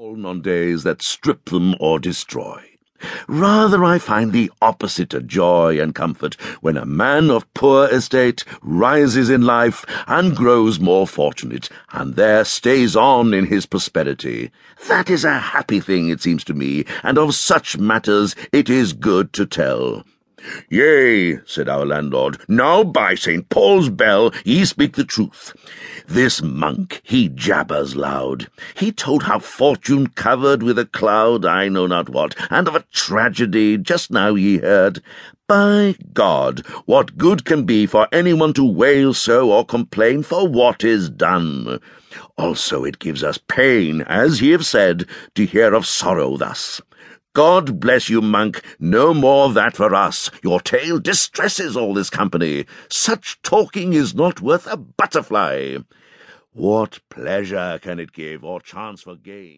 on days that strip them or destroy. Rather, I find the opposite a joy and comfort when a man of poor estate rises in life and grows more fortunate, and there stays on in his prosperity. That is a happy thing, it seems to me, and of such matters it is good to tell. Yea, said our landlord, now by St. Paul's bell ye speak the truth. This monk, he jabbers loud. He told how fortune covered with a cloud, I know not what, and of a tragedy just now ye heard. By God, what good can be for anyone to wail so or complain for what is done? Also it gives us pain, as ye have said, to hear of sorrow thus. God bless you, monk. No more of that for us. Your tale distresses all this company. Such talking is not worth a butterfly. What pleasure can it give, or chance for gain?